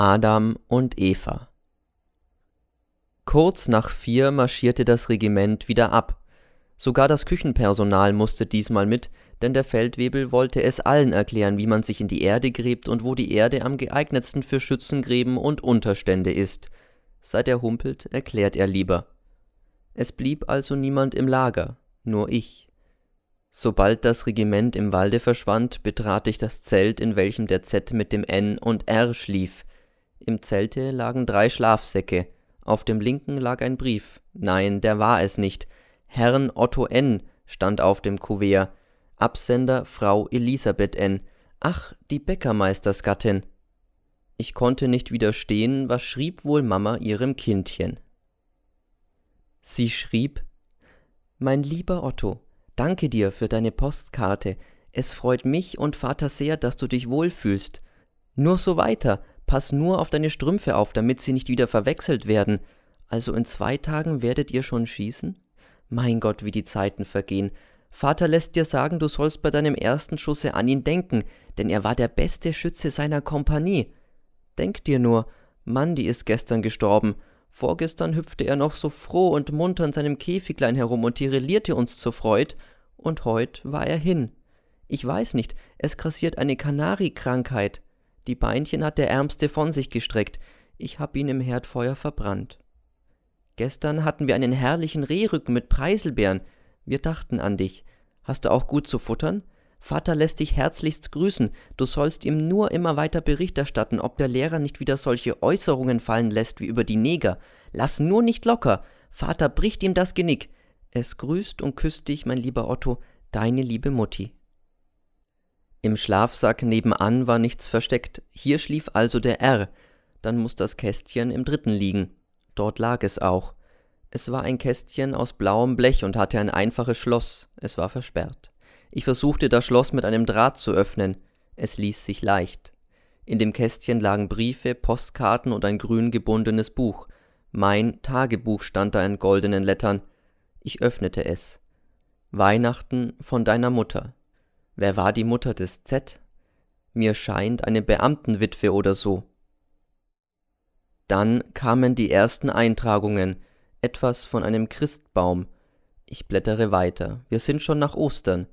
Adam und Eva Kurz nach vier marschierte das Regiment wieder ab. Sogar das Küchenpersonal musste diesmal mit, denn der Feldwebel wollte es allen erklären, wie man sich in die Erde gräbt und wo die Erde am geeignetsten für Schützengräben und Unterstände ist. Seit er humpelt, erklärt er lieber. Es blieb also niemand im Lager, nur ich. Sobald das Regiment im Walde verschwand, betrat ich das Zelt, in welchem der Z mit dem N und R schlief. Im Zelte lagen drei Schlafsäcke, auf dem linken lag ein Brief. Nein, der war es nicht. Herrn Otto N. stand auf dem Kuvert. Absender Frau Elisabeth N. Ach, die Bäckermeistersgattin. Ich konnte nicht widerstehen, was schrieb wohl Mama ihrem Kindchen. Sie schrieb Mein lieber Otto, danke dir für deine Postkarte. Es freut mich und Vater sehr, dass du dich wohlfühlst. Nur so weiter, Pass nur auf deine Strümpfe auf, damit sie nicht wieder verwechselt werden. Also in zwei Tagen werdet ihr schon schießen? Mein Gott, wie die Zeiten vergehen. Vater lässt dir sagen, du sollst bei deinem ersten Schusse an ihn denken, denn er war der beste Schütze seiner Kompanie. Denk dir nur, Mandy ist gestern gestorben. Vorgestern hüpfte er noch so froh und munter in seinem Käfiglein herum und tirillierte uns zur Freud, und heut war er hin. Ich weiß nicht, es grassiert eine Kanarikrankheit. Die Beinchen hat der Ärmste von sich gestreckt. Ich hab ihn im Herdfeuer verbrannt. Gestern hatten wir einen herrlichen Rehrücken mit Preiselbeeren. Wir dachten an dich. Hast du auch gut zu futtern? Vater lässt dich herzlichst grüßen. Du sollst ihm nur immer weiter Bericht erstatten, ob der Lehrer nicht wieder solche Äußerungen fallen lässt wie über die Neger. Lass nur nicht locker. Vater bricht ihm das Genick. Es grüßt und küsst dich, mein lieber Otto, deine liebe Mutti. Im Schlafsack nebenan war nichts versteckt, hier schlief also der R, dann muss das Kästchen im dritten liegen. Dort lag es auch. Es war ein Kästchen aus blauem Blech und hatte ein einfaches Schloss, es war versperrt. Ich versuchte das Schloss mit einem Draht zu öffnen, es ließ sich leicht. In dem Kästchen lagen Briefe, Postkarten und ein grün gebundenes Buch. Mein Tagebuch stand da in goldenen Lettern. Ich öffnete es. Weihnachten von deiner Mutter. Wer war die Mutter des Z? Mir scheint eine Beamtenwitwe oder so. Dann kamen die ersten Eintragungen, etwas von einem Christbaum. Ich blättere weiter. Wir sind schon nach Ostern.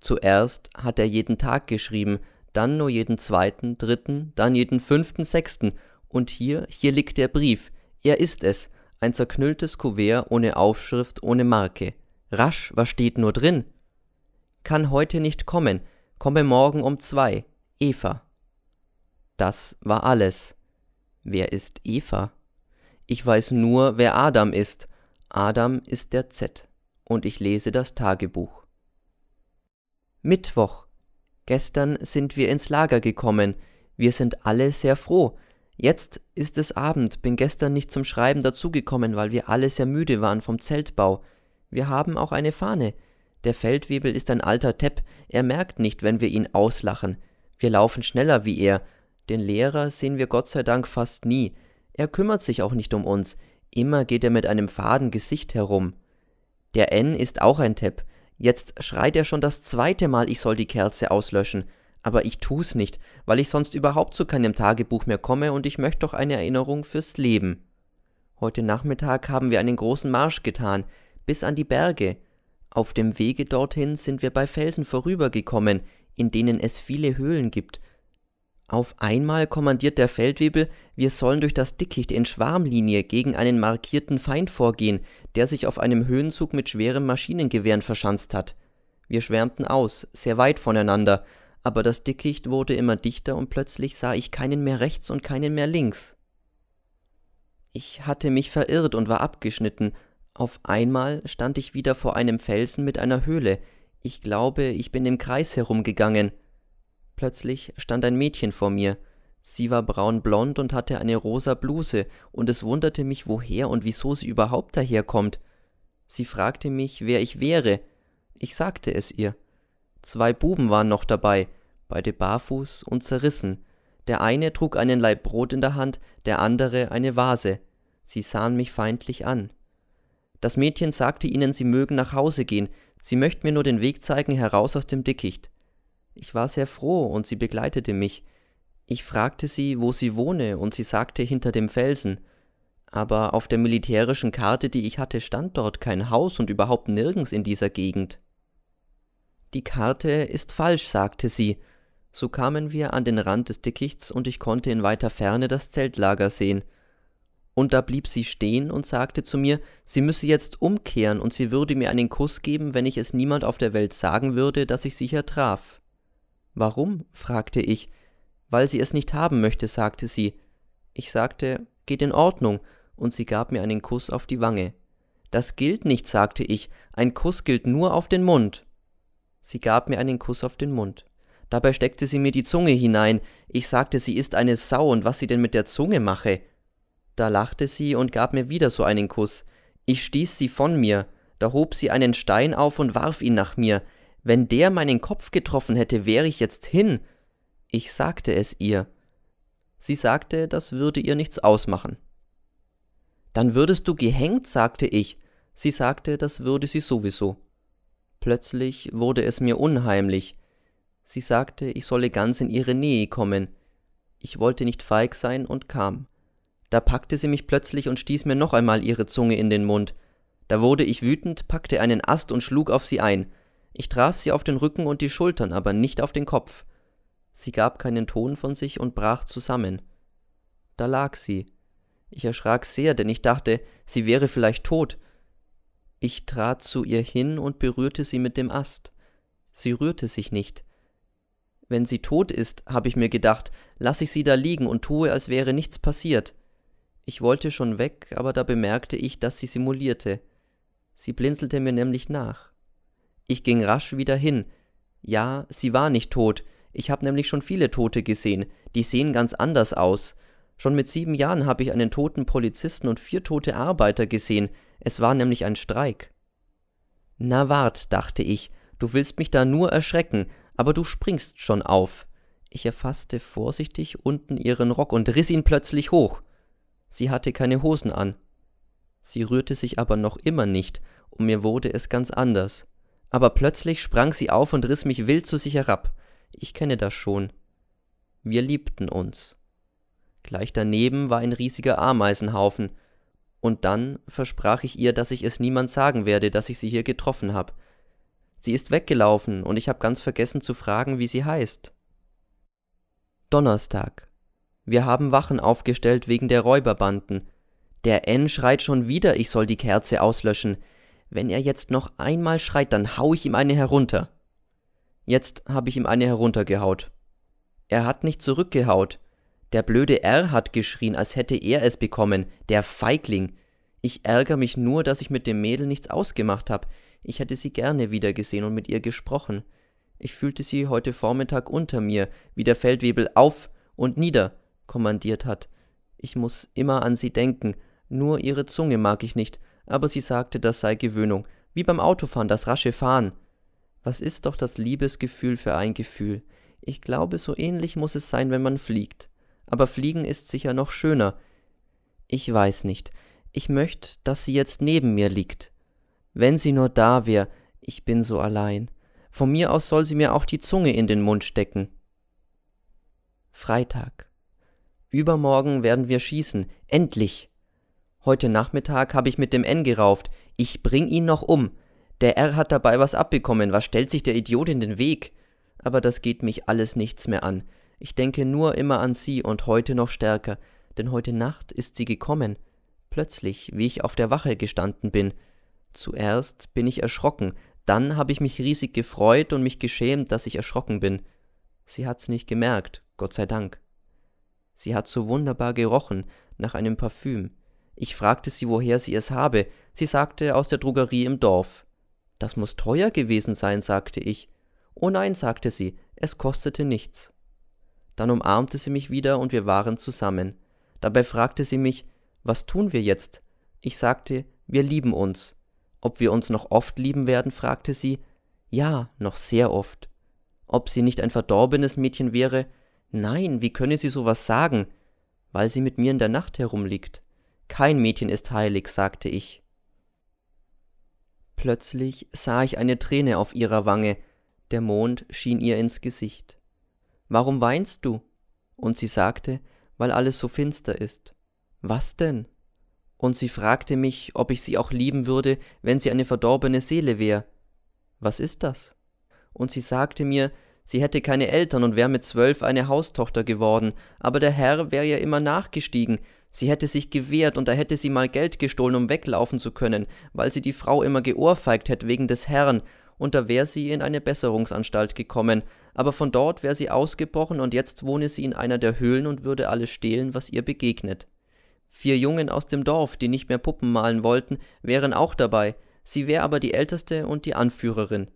Zuerst hat er jeden Tag geschrieben, dann nur jeden zweiten, dritten, dann jeden fünften, sechsten. Und hier, hier liegt der Brief. Er ist es. Ein zerknülltes Kuvert ohne Aufschrift, ohne Marke. Rasch, was steht nur drin? Kann heute nicht kommen, komme morgen um zwei. Eva. Das war alles. Wer ist Eva? Ich weiß nur, wer Adam ist. Adam ist der Z. Und ich lese das Tagebuch. Mittwoch. Gestern sind wir ins Lager gekommen. Wir sind alle sehr froh. Jetzt ist es Abend, bin gestern nicht zum Schreiben dazugekommen, weil wir alle sehr müde waren vom Zeltbau. Wir haben auch eine Fahne. Der Feldwebel ist ein alter Tepp, er merkt nicht, wenn wir ihn auslachen. Wir laufen schneller wie er. Den Lehrer sehen wir Gott sei Dank fast nie. Er kümmert sich auch nicht um uns. Immer geht er mit einem faden Gesicht herum. Der N ist auch ein Tepp. Jetzt schreit er schon das zweite Mal, ich soll die Kerze auslöschen. Aber ich tu's nicht, weil ich sonst überhaupt zu keinem Tagebuch mehr komme und ich möchte doch eine Erinnerung fürs Leben. Heute Nachmittag haben wir einen großen Marsch getan, bis an die Berge. Auf dem Wege dorthin sind wir bei Felsen vorübergekommen, in denen es viele Höhlen gibt. Auf einmal kommandiert der Feldwebel, wir sollen durch das Dickicht in Schwarmlinie gegen einen markierten Feind vorgehen, der sich auf einem Höhenzug mit schweren Maschinengewehren verschanzt hat. Wir schwärmten aus, sehr weit voneinander, aber das Dickicht wurde immer dichter und plötzlich sah ich keinen mehr rechts und keinen mehr links. Ich hatte mich verirrt und war abgeschnitten, auf einmal stand ich wieder vor einem Felsen mit einer Höhle. Ich glaube, ich bin im Kreis herumgegangen. Plötzlich stand ein Mädchen vor mir. Sie war braunblond und hatte eine rosa Bluse, und es wunderte mich, woher und wieso sie überhaupt daherkommt. Sie fragte mich, wer ich wäre. Ich sagte es ihr. Zwei Buben waren noch dabei, beide barfuß und zerrissen. Der eine trug einen Laib Brot in der Hand, der andere eine Vase. Sie sahen mich feindlich an. Das Mädchen sagte ihnen, sie mögen nach Hause gehen, sie möchten mir nur den Weg zeigen heraus aus dem Dickicht. Ich war sehr froh und sie begleitete mich. Ich fragte sie, wo sie wohne, und sie sagte hinter dem Felsen. Aber auf der militärischen Karte, die ich hatte, stand dort kein Haus und überhaupt nirgends in dieser Gegend. Die Karte ist falsch, sagte sie. So kamen wir an den Rand des Dickichts und ich konnte in weiter Ferne das Zeltlager sehen. Und da blieb sie stehen und sagte zu mir, sie müsse jetzt umkehren und sie würde mir einen Kuss geben, wenn ich es niemand auf der Welt sagen würde, dass ich sie hier traf. Warum? fragte ich. Weil sie es nicht haben möchte, sagte sie. Ich sagte, geht in Ordnung, und sie gab mir einen Kuss auf die Wange. Das gilt nicht, sagte ich, ein Kuss gilt nur auf den Mund. Sie gab mir einen Kuss auf den Mund. Dabei steckte sie mir die Zunge hinein. Ich sagte, sie ist eine Sau und was sie denn mit der Zunge mache. Da lachte sie und gab mir wieder so einen Kuss. Ich stieß sie von mir, da hob sie einen Stein auf und warf ihn nach mir. Wenn der meinen Kopf getroffen hätte, wäre ich jetzt hin. Ich sagte es ihr. Sie sagte, das würde ihr nichts ausmachen. Dann würdest du gehängt, sagte ich. Sie sagte, das würde sie sowieso. Plötzlich wurde es mir unheimlich. Sie sagte, ich solle ganz in ihre Nähe kommen. Ich wollte nicht feig sein und kam. Da packte sie mich plötzlich und stieß mir noch einmal ihre Zunge in den Mund. Da wurde ich wütend, packte einen Ast und schlug auf sie ein. Ich traf sie auf den Rücken und die Schultern, aber nicht auf den Kopf. Sie gab keinen Ton von sich und brach zusammen. Da lag sie. Ich erschrak sehr, denn ich dachte, sie wäre vielleicht tot. Ich trat zu ihr hin und berührte sie mit dem Ast. Sie rührte sich nicht. Wenn sie tot ist, habe ich mir gedacht, lass ich sie da liegen und tue, als wäre nichts passiert. Ich wollte schon weg, aber da bemerkte ich, dass sie simulierte. Sie blinzelte mir nämlich nach. Ich ging rasch wieder hin. Ja, sie war nicht tot. Ich habe nämlich schon viele Tote gesehen. Die sehen ganz anders aus. Schon mit sieben Jahren habe ich einen toten Polizisten und vier tote Arbeiter gesehen. Es war nämlich ein Streik. Na wart, dachte ich, du willst mich da nur erschrecken, aber du springst schon auf. Ich erfasste vorsichtig unten ihren Rock und riss ihn plötzlich hoch. Sie hatte keine Hosen an. Sie rührte sich aber noch immer nicht, und mir wurde es ganz anders. Aber plötzlich sprang sie auf und riss mich wild zu sich herab. Ich kenne das schon. Wir liebten uns. Gleich daneben war ein riesiger Ameisenhaufen, und dann versprach ich ihr, dass ich es niemand sagen werde, dass ich sie hier getroffen habe. Sie ist weggelaufen, und ich habe ganz vergessen zu fragen, wie sie heißt. Donnerstag. Wir haben Wachen aufgestellt wegen der Räuberbanden. Der N schreit schon wieder, ich soll die Kerze auslöschen. Wenn er jetzt noch einmal schreit, dann hau ich ihm eine herunter. Jetzt habe ich ihm eine heruntergehaut. Er hat nicht zurückgehaut. Der blöde R hat geschrien, als hätte er es bekommen, der Feigling. Ich ärgere mich nur, dass ich mit dem Mädel nichts ausgemacht habe. Ich hätte sie gerne wiedergesehen und mit ihr gesprochen. Ich fühlte sie heute Vormittag unter mir, wie der Feldwebel auf und nieder kommandiert hat. Ich muss immer an sie denken, nur ihre Zunge mag ich nicht, aber sie sagte, das sei Gewöhnung, wie beim Autofahren, das rasche Fahren. Was ist doch das Liebesgefühl für ein Gefühl? Ich glaube, so ähnlich muss es sein, wenn man fliegt. Aber Fliegen ist sicher noch schöner. Ich weiß nicht. Ich möchte, dass sie jetzt neben mir liegt. Wenn sie nur da wär, ich bin so allein. Von mir aus soll sie mir auch die Zunge in den Mund stecken. Freitag. Übermorgen werden wir schießen. Endlich. Heute Nachmittag habe ich mit dem N gerauft. Ich bring ihn noch um. Der R hat dabei was abbekommen. Was stellt sich der Idiot in den Weg? Aber das geht mich alles nichts mehr an. Ich denke nur immer an sie und heute noch stärker, denn heute Nacht ist sie gekommen. Plötzlich, wie ich auf der Wache gestanden bin. Zuerst bin ich erschrocken, dann habe ich mich riesig gefreut und mich geschämt, dass ich erschrocken bin. Sie hat's nicht gemerkt, Gott sei Dank. Sie hat so wunderbar gerochen, nach einem Parfüm. Ich fragte sie, woher sie es habe. Sie sagte, aus der Drogerie im Dorf. Das muss teuer gewesen sein, sagte ich. Oh nein, sagte sie, es kostete nichts. Dann umarmte sie mich wieder und wir waren zusammen. Dabei fragte sie mich, was tun wir jetzt? Ich sagte, wir lieben uns. Ob wir uns noch oft lieben werden? fragte sie. Ja, noch sehr oft. Ob sie nicht ein verdorbenes Mädchen wäre? Nein, wie könne sie sowas sagen? Weil sie mit mir in der Nacht herumliegt. Kein Mädchen ist heilig, sagte ich. Plötzlich sah ich eine Träne auf ihrer Wange, der Mond schien ihr ins Gesicht. Warum weinst du? Und sie sagte, weil alles so finster ist. Was denn? Und sie fragte mich, ob ich sie auch lieben würde, wenn sie eine verdorbene Seele wär. Was ist das? Und sie sagte mir, sie hätte keine Eltern und wär mit zwölf eine Haustochter geworden, aber der Herr wär ihr immer nachgestiegen, sie hätte sich gewehrt und da hätte sie mal Geld gestohlen, um weglaufen zu können, weil sie die Frau immer geohrfeigt hätte wegen des Herrn, und da wär sie in eine Besserungsanstalt gekommen, aber von dort wär sie ausgebrochen und jetzt wohne sie in einer der Höhlen und würde alles stehlen, was ihr begegnet. Vier Jungen aus dem Dorf, die nicht mehr Puppen malen wollten, wären auch dabei, sie wär aber die älteste und die Anführerin.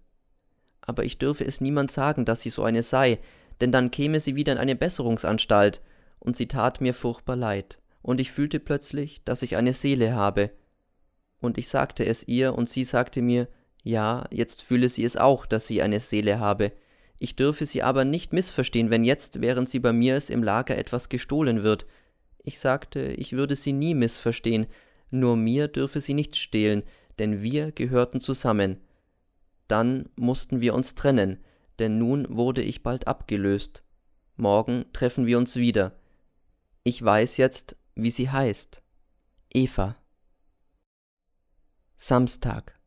Aber ich dürfe es niemand sagen, dass sie so eine sei, denn dann käme sie wieder in eine Besserungsanstalt, und sie tat mir furchtbar leid, und ich fühlte plötzlich, dass ich eine Seele habe. Und ich sagte es ihr, und sie sagte mir, ja, jetzt fühle sie es auch, dass sie eine Seele habe. Ich dürfe sie aber nicht missverstehen, wenn jetzt, während sie bei mir ist, im Lager etwas gestohlen wird, ich sagte, ich würde sie nie missverstehen, nur mir dürfe sie nicht stehlen, denn wir gehörten zusammen. Dann mussten wir uns trennen, denn nun wurde ich bald abgelöst. Morgen treffen wir uns wieder. Ich weiß jetzt, wie sie heißt. Eva. Samstag.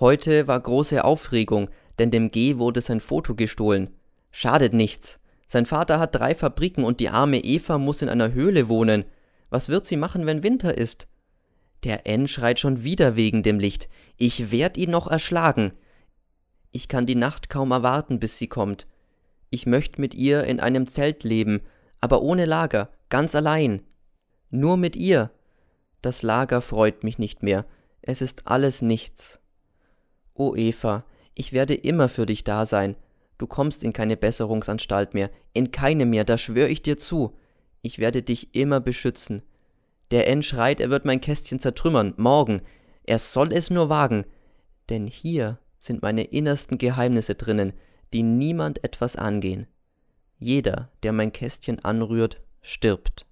Heute war große Aufregung, denn dem G wurde sein Foto gestohlen. Schadet nichts. Sein Vater hat drei Fabriken und die arme Eva muss in einer Höhle wohnen. Was wird sie machen, wenn Winter ist? Der N schreit schon wieder wegen dem Licht. Ich werd ihn noch erschlagen. Ich kann die Nacht kaum erwarten, bis sie kommt. Ich möcht mit ihr in einem Zelt leben, aber ohne Lager, ganz allein. Nur mit ihr. Das Lager freut mich nicht mehr. Es ist alles nichts. O Eva, ich werde immer für dich da sein, Du kommst in keine Besserungsanstalt mehr, in keine mehr, da schwör ich dir zu. Ich werde dich immer beschützen. Der N schreit, er wird mein Kästchen zertrümmern, morgen. Er soll es nur wagen. Denn hier sind meine innersten Geheimnisse drinnen, die niemand etwas angehen. Jeder, der mein Kästchen anrührt, stirbt.